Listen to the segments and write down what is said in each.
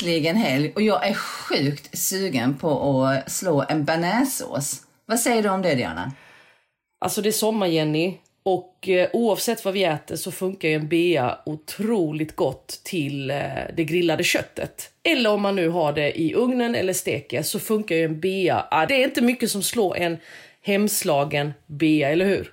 Äntligen helg och jag är sjukt sugen på att slå en bearnaisesås. Vad säger du om det Diana? Alltså det är sommar Jenny och eh, oavsett vad vi äter så funkar ju en bea otroligt gott till eh, det grillade köttet. Eller om man nu har det i ugnen eller steker så funkar ju en bea. Ah, det är inte mycket som slår en hemslagen bea, eller hur?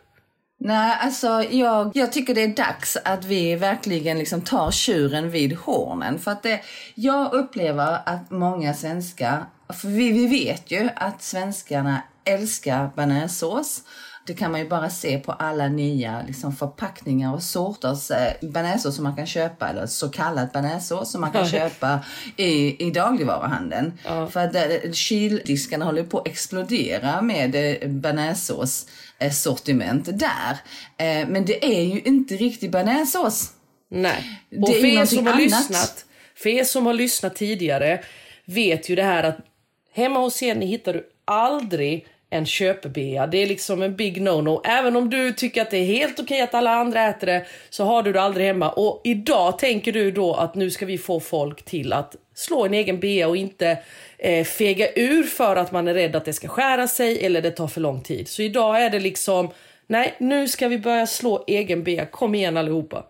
Nej, alltså jag, jag tycker det är dags att vi verkligen liksom tar tjuren vid hornen. För att det, jag upplever att många svenskar, för vi, vi vet ju att svenskarna älskar bearnaisesås. Det kan man ju bara se på alla nya liksom, förpackningar och sorters eh, bearnaisesås som man kan köpa, eller så kallad bearnaisesås som man kan köpa i, i dagligvaruhandeln. För att eh, kyldiskarna håller på att explodera med eh, bearnaisesås eh, sortiment där. Eh, men det är ju inte riktig bearnaisesås. Nej. Det Och är för er, som har annat. lyssnat, för er som har lyssnat tidigare vet ju det här att hemma hos Jenny hittar du aldrig en köpebea. Det är liksom en big no-no. Även om du tycker att det är helt okej att alla andra äter det så har du det aldrig hemma. Och idag tänker du då att nu ska vi få folk till att slå en egen bea och inte eh, fega ur för att man är rädd att det ska skära sig eller det tar för lång tid. Så idag är det liksom, nej nu ska vi börja slå egen bea. Kom igen allihopa.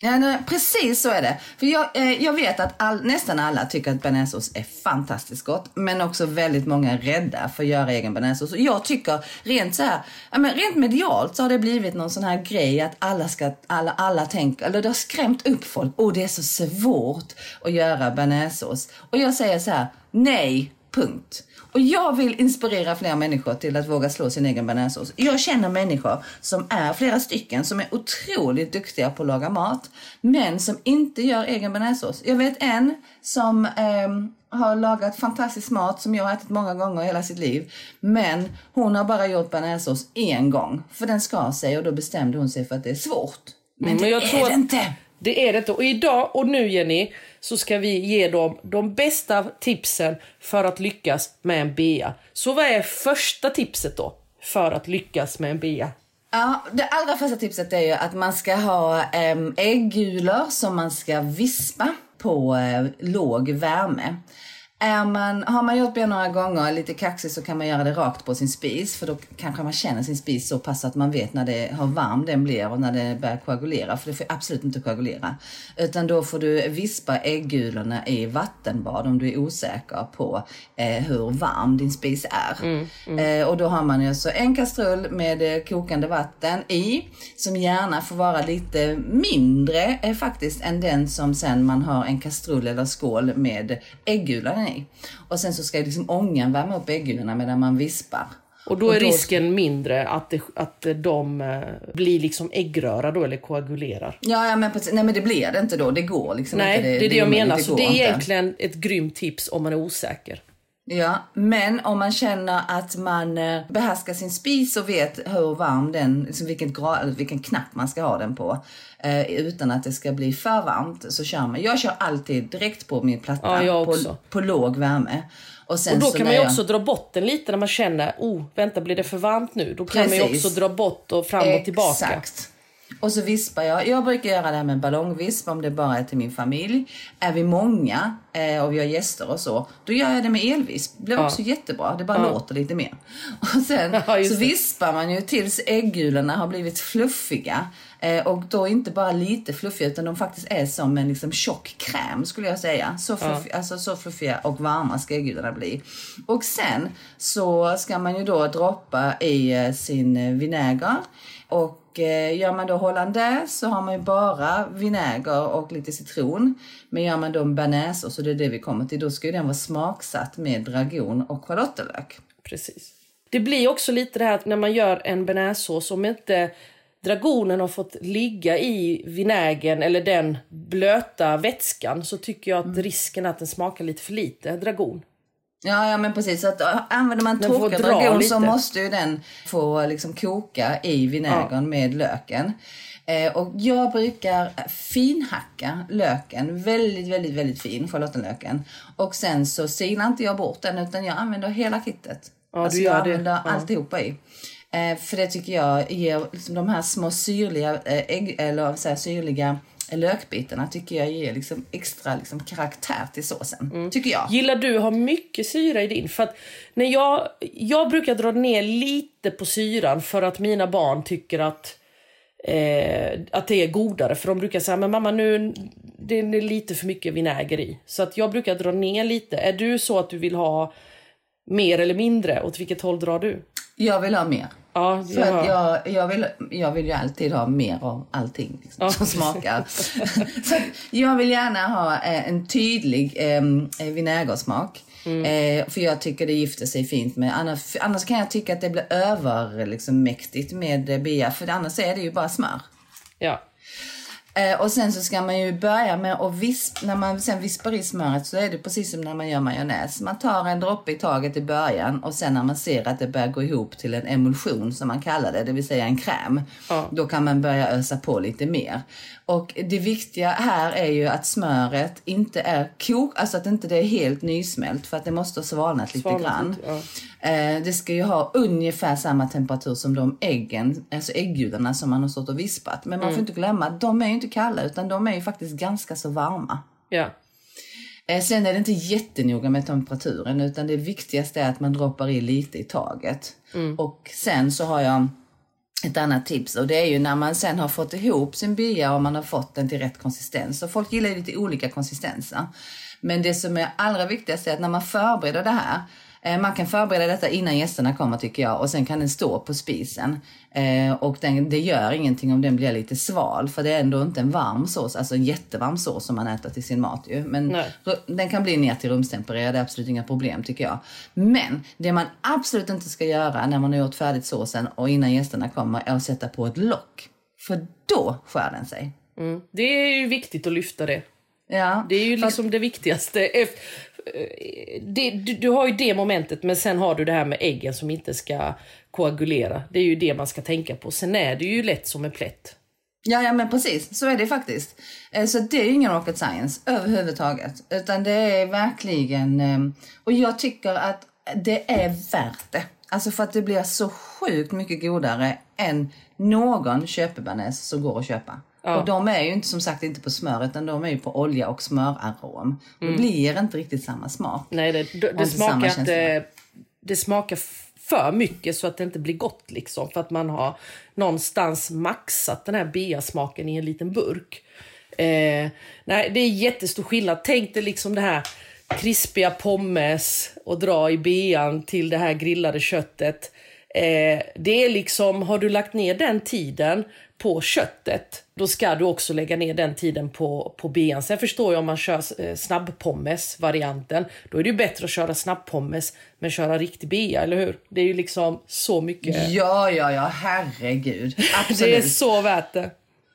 Ja, nej, precis så är det. För jag, eh, jag vet att all, nästan alla tycker att bearnaisesås är fantastiskt gott. Men också väldigt många är rädda för att göra egen bearnaisesås. Och jag tycker rent så här, ja, men rent medialt så har det blivit någon sån här grej att alla ska, alla, alla tänker, eller det har skrämt upp folk. Och det är så svårt att göra bearnaisesås. Och jag säger så här, nej, punkt. Och jag vill inspirera fler människor till att våga slå sin egen bearnaisesås. Jag känner människor som är, flera stycken, som är otroligt duktiga på att laga mat. Men som inte gör egen bearnaisesås. Jag vet en som ehm, har lagat fantastisk mat som jag har ätit många gånger hela sitt liv. Men hon har bara gjort bearnaisesås en gång. För den skar sig och då bestämde hon sig för att det är svårt. Men, Mm, det jag är tror det inte. Det är det inte. Och idag och nu Jenny så ska vi ge dem de bästa tipsen för att lyckas med en bea. Så vad är första tipset då för att lyckas med en bea? Ja, det allra första tipset är ju att man ska ha ehm, äggulor som man ska vispa på eh, låg värme. Är man, har man gjort det några gånger lite kaxig så kan man göra det rakt på sin spis för då kanske man känner sin spis så pass att man vet när det, hur varm den blir och när det börjar koagulera. För det får absolut inte koagulera. Utan då får du vispa äggulorna i vattenbad om du är osäker på eh, hur varm din spis är. Eh, och då har man ju alltså en kastrull med eh, kokande vatten i som gärna får vara lite mindre eh, faktiskt än den som sen man har en kastrull eller skål med äggulorna i. Och sen så ska liksom ångan värma upp äggulorna medan man vispar. Och då är risken mindre att, det, att de eh, blir liksom äggröra då eller koagulerar. Ja, ja men, precis. nej men det blir det inte då. Det går liksom Nej, inte. det, är det jag menar. Så går det är inte. egentligen ett grymt tips om man är osäker. Ja, men om man känner att man eh, behärskar sin spis och vet hur varm den, liksom vilken, grad, vilken knapp man ska ha den på eh, utan att det ska bli för varmt så kör man. Jag kör alltid direkt på min platta Ja, på, på låg värme. Och, sen Och då kan man ju jag- också dra bort den lite när man känner, oh, vänta blir det för varmt nu? Då kan man ju Precis. också dra bort och fram och tillbaka. Och så vispar jag. Jag brukar göra det här med ballongvisp om det bara är till min familj. Är vi många eh, och vi har gäster och så, då gör jag det med elvisp. Det blir också jättebra. Det bara låter lite mer. Och sen Ja, så vispar man ju tills äggulorna har blivit fluffiga. Eh, och då inte bara lite fluffiga utan de faktiskt är som en liksom tjock kräm skulle jag säga. Så, fluff, alltså, så fluffiga och varma ska äggulorna bli. Och sen så ska man ju då droppa i eh, sin eh, vinäger och Och eh, gör man då hollandaise så har man ju bara vinäger och lite citron. Men gör man då en bearnaisesås, så det är det vi kommer till, då ska ju den vara smaksatt med dragon och schalottenlök. Precis. Det blir också lite det här att när man gör en bearnaisesås, om inte dragonen har fått ligga i vinägen eller den blöta vätskan så tycker jag att Mm. risken är att den smakar lite för lite dragon. Ja, ja men precis. Så att, använder man torkad dra dragon så måste ju den få liksom koka i vinägern med löken. Eh, och jag brukar finhacka löken, väldigt, väldigt, väldigt fin, schalottenlöken. Och sen så silar inte jag bort den utan jag använder hela kittet. Ja, alltså du jag gör det. använder Ja. alltihopa i. Eh, för det tycker jag ger liksom de här små syrliga, eh, ägg, eller säger, jag, syrliga lökbitarna tycker jag ger liksom extra liksom karaktär till såsen. Mm. Tycker jag. Gillar du att ha mycket syra i din? För när jag, jag brukar dra ner lite på syran för att mina barn tycker att, eh, att det är godare. För de brukar säga men mamma nu det är lite för mycket vinäger i. Så att jag brukar dra ner lite. Är du så att du vill ha mer eller mindre? Åt vilket håll drar du? Jag vill ha mer. Ja, För att jag, jag, vill, jag vill ju alltid ha mer av allting liksom, Ja. som smakar. så jag vill gärna ha eh, en tydlig eh, vinägersmak. Mm. Eh, för jag tycker det gifter sig fint med. Annars, annars kan jag tycka att det blir över liksom, mäktigt med eh, bea. För annars är det ju bara smör. Ja. Eh, och sen så ska man ju börja med att visp, när man sen vispar i smöret så är det precis som när man gör majonnäs. Man tar en droppe i taget i början och sen när man ser att det börjar gå ihop till en emulsion som man kallar det, det vill säga en kräm. Då kan man börja ösa på lite mer. Och det viktiga här är ju att smöret inte är kok, alltså att inte det är helt nysmält för att det måste ha svalnat lite Svalnat grann. lite, ja. Eh, det ska ju ha ungefär samma temperatur som de äggen, alltså äggularna som man har stått och vispat. Men man får inte glömma att de är ju inte kalla utan de är ju faktiskt ganska så varma. Ja. Eh, sen är det inte jättenoga med temperaturen utan det viktigaste är att man droppar i lite i taget. Och sen så har jag ett annat tips och det är ju när man sen har fått ihop sin bya och man har fått den till rätt konsistens. Och folk gillar ju lite olika konsistenser. Men det som är allra viktigast är att när man förbereder det här eh, man kan förbereda detta innan gästerna kommer tycker jag och sen kan den stå på spisen. Eh, och den, det gör ingenting om den blir lite sval för det är ändå inte en varm sås, alltså en jättevarm sås som man äter till sin mat ju. Men Nej. Den kan bli ner till rumstempererad, det är absolut inga problem tycker jag. Men det man absolut inte ska göra när man har gjort färdigt såsen och innan gästerna kommer är att sätta på ett lock. För då skär den sig. Mm. Det är ju viktigt att lyfta det. Ja, Det är ju liksom det viktigaste. Eh, Det, du, du har ju det momentet, men sen har du det här med äggen som inte ska koagulera. Det är ju det man ska tänka på. Sen är det ju lätt som en plätt. Ja, ja men precis. Så är det faktiskt. Eh, Så det är ju ingen rocket science överhuvudtaget. Utan det är verkligen... eh, Och jag tycker att det är värt det. Alltså för att det blir så sjukt mycket godare än någon köpebearnaise som går att köpa. Och de är ju inte som sagt inte på smör utan de är ju på olja och smörarom. Det blir inte riktigt samma smak. Nej, det, det, det smakar inte... Det smakar för mycket så att det inte blir gott liksom. För att man har någonstans maxat den här beasmaken i en liten burk. Eh, nej, det är jättestor skillnad. Tänk dig liksom det här krispiga pommes och dra i bean till det här grillade köttet. Eh, det är liksom, har du lagt ner den tiden på köttet, då ska du också lägga ner den tiden på, på bean. Sen förstår jag om man kör eh, snabbpommes-varianten. Då är det ju bättre att köra snabbpommes men köra riktig bea, eller hur? Det är ju liksom så mycket. Ja, ja, ja, herregud. Absolut. Det är så värt det.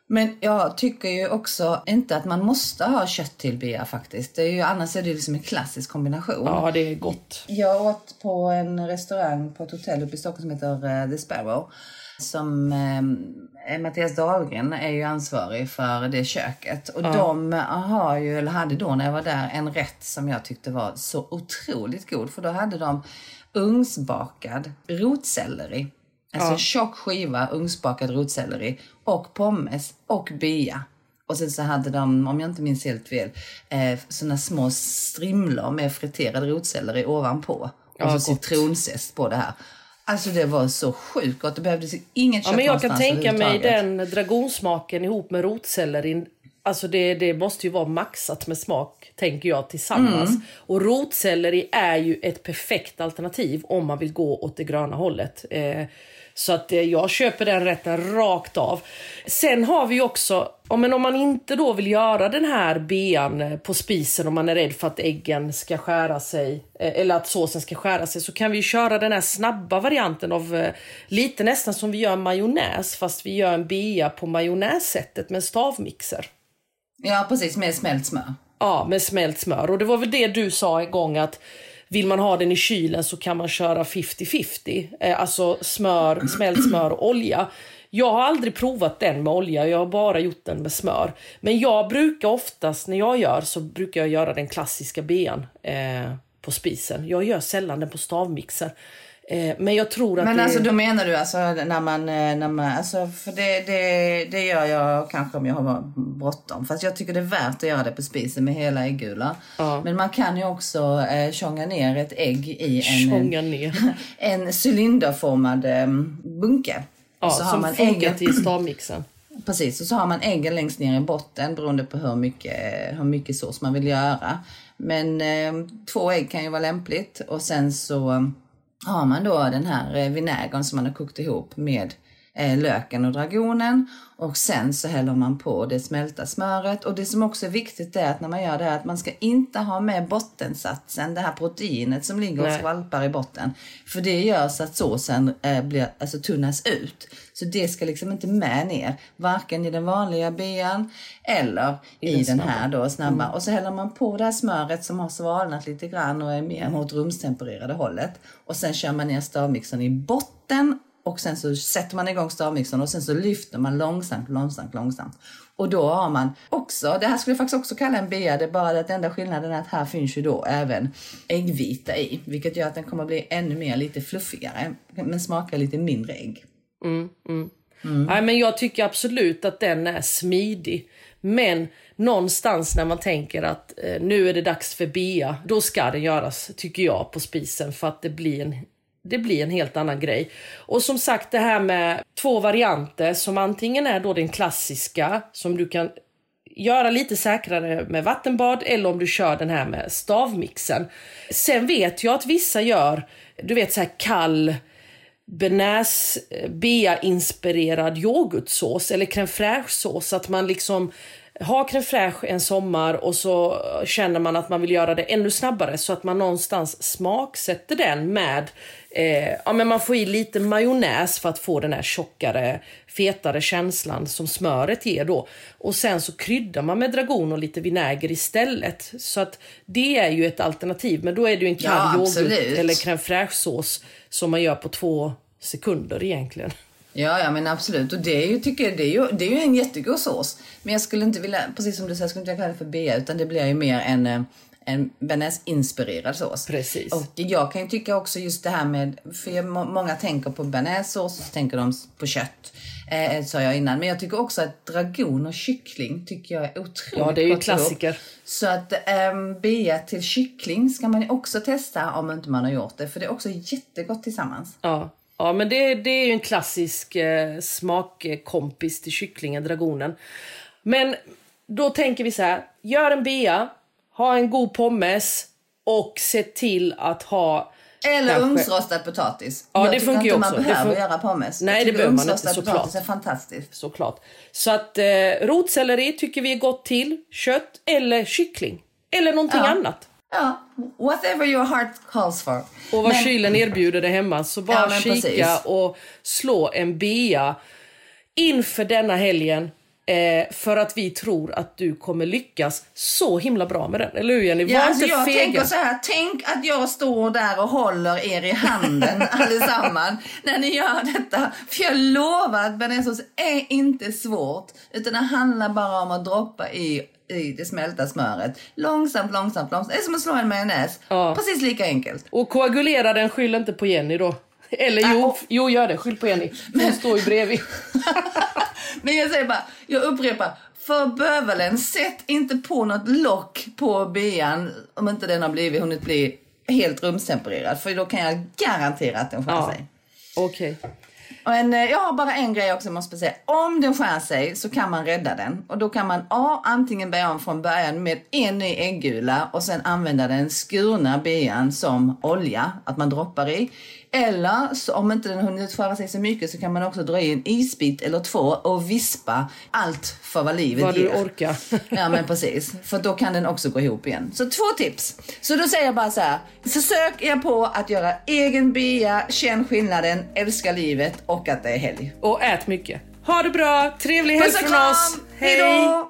Men jag tycker ju också inte att man måste ha kött till bea faktiskt. Det är ju, annars är det liksom en klassisk kombination. Ja, det är gott. Jag åt på en restaurang på ett hotell uppe i Stockholm som heter eh, The Sparrow. Som eh, Mattias Dahlgren är ju ansvarig för det köket. Och de har ju, eller hade då när jag var där, en rätt som jag tyckte var så otroligt god. För då hade de ugnsbakad rotselleri. Alltså en tjock skiva ugnsbakad rotselleri och pommes och bea. Och sen så hade de, om jag inte minns helt fel, eh, såna små strimlor med friterad rotselleri ovanpå. Och Ja, så gott. citronzest på det här. Alltså det var så sjukt gott. Det behövdes inget kött Ja, men jag kan tänka mig den dragonsmaken ihop med rotsellerin Alltså det, det måste ju vara maxat med smak, tänker jag, tillsammans. Mm. Och rotselleri är ju ett perfekt alternativ om man vill gå åt det gröna hållet. Eh, så att eh, jag köper den rätten rakt av. Sen har vi också, men om man inte då vill göra den här bean eh, på spisen om man är rädd för att äggen ska skära sig, eh, eller att såsen ska skära sig, så kan vi köra den här snabba varianten av lite nästan som vi gör majonnäs, fast vi gör en bea på majonnässättet med en stavmixer. Ja, precis. Med smält smör. Ja, med smält smör. Och det var väl det du sa en gång att vill man ha den i kylen så kan man köra 50-50. Eh, alltså smör, smält smör och olja. Jag har aldrig provat den med olja, jag har bara gjort den med smör. Men jag brukar oftast när jag gör så brukar jag göra den klassiska bean eh, på spisen. Jag gör sällan den på stavmixer. Eh, men jag tror att Men det... alltså då menar du alltså när man, eh, när man alltså för det, det, det gör jag kanske om jag har bråttom. Fast jag tycker det är värt att göra det på spisen med hela äggula. Men man kan ju också eh, tjonga ner ett ägg i en, ner. en cylinderformad eh, bunke. Ja, så har man till stavmixen. precis, och så har man äggen längst ner i botten beroende på hur mycket, hur mycket sås man vill göra. Men eh, två ägg kan ju vara lämpligt och sen så har man då den här eh, vinägern som man har kokt ihop med löken och dragonen och sen så häller man på det smälta smöret och det som också är viktigt är att när man gör det här att man ska inte ha med bottensatsen, det här proteinet som ligger och skvalpar i botten. För det gör så att såsen eh, blir, alltså tunnas ut. Så det ska liksom inte med ner, varken i den vanliga bean eller i, den den här då snabba. Och så häller man på det här smöret som har svalnat lite grann och är mer mot rumstempererade hållet. Och sen kör man ner stavmixern i botten och sen så sätter man igång stavmixern och sen så lyfter man långsamt, långsamt, långsamt. Och då har man också, det här skulle jag faktiskt också kalla en bea, det är bara att enda skillnaden är att här finns ju då även äggvita i. Vilket gör att den kommer bli ännu mer lite fluffigare, men smakar lite mindre ägg. Mm, mm. Mm. Nej, men jag tycker absolut att den är smidig. Men någonstans när man tänker att eh, nu är det dags för bea, då ska den göras, tycker jag, på spisen för att det blir en det blir en helt annan grej. Och som sagt det här med två varianter som antingen är då den klassiska som du kan göra lite säkrare med vattenbad eller om du kör den här med stavmixen. Sen vet jag att vissa gör, du vet så här kall benäs eh, bea inspirerad yoghurtsås eller crème fraîche sås att man liksom har crème fraîche en sommar och så känner man att man vill göra det ännu snabbare så att man någonstans smaksätter den med eh, ja men man får i lite majonnäs för att få den här tjockare fetare känslan som smöret ger då. Och sen så kryddar man med dragon och lite vinäger istället. Så att det är ju ett alternativ men då är det ju en kall Ja, yoghurt eller crème fraîche sås som man gör på två sekunder egentligen. Ja, ja men absolut. Och det är ju, tycker jag, det är ju, det är ju en jättegod sås. Men jag skulle inte vilja, precis som du säger, skulle inte kalla det för bea utan det blir ju mer en, eh, en bearnaise-inspirerad sås. Precis. Och jag kan ju tycka också just det här med, för jag, må- många tänker på bearnaisesås så tänker de på kött. Eh, sa jag innan. Men jag tycker också att dragon och kyckling tycker jag är otroligt Ja, det är ju gott ihop. klassiker. Så att ähm, bea till kyckling ska man ju också testa om inte man har gjort det. För det är också jättegott tillsammans. Ja, ja men det, det är ju en klassisk eh, smakkompis till kycklingen, dragonen. Men då tänker vi så här, gör en bea, ha en god pommes och se till att ha Eller kanske- ugnsrostad potatis. Ja, jag det funkar inte man också. Det behöver fun- göra pommes. Nej, det behöver man inte, potatis såklart. är fantastiskt. såklart. Så att eh, rotselleri tycker vi är gott till kött eller kyckling. Eller någonting Ja. annat. Ja, whatever your heart calls for. Och vad Men- kylen erbjuder det hemma. Så bara Ja, kika precis. och slå en bea inför denna helgen. Eh, för att vi tror att du kommer lyckas så himla bra med den. Eller hur Jenny? Var Ja, alltså jag fega. tänker så här, tänk att jag står där och håller er i handen allesammans när ni gör detta. För jag lovar att bearnaisesås är inte svårt, utan det handlar bara om att droppa i, i det smälta smöret. Långsamt, långsamt, långsamt. Det är som att slå en majonnäs. Ja. Precis lika enkelt. Och koagulera den, skyll inte på Jenny då. Eller jo, och- jo gör det, skyll på Jenny. Hon står ju bredvid. Men jag säger bara, jag upprepar. För bövelen, sätt inte på något lock på bean om inte den har blivit, hunnit bli helt rumstempererad. För då kan jag garantera att den skär Ja. sig. Okej. Och en, eh, jag har bara en grej också måste säga. Om den skär sig så kan man rädda den. Och då kan man A. Antingen börja om från början med en ny äggula och sen använda den skurna bean som olja. Att man droppar i. Eller så, om inte den hunnit skära sig så mycket så kan man också dra i en isbit eller två och vispa allt för vad livet Vad ger. du orkar. Ja men precis, för då kan den också gå ihop igen. Så två tips. Så då säger jag bara så här. Försök er på att göra egen bea, känn skillnaden, älska livet och att det är helg. Och ät mycket. Ha det bra, trevlig helg från oss. Hej då!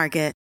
Market.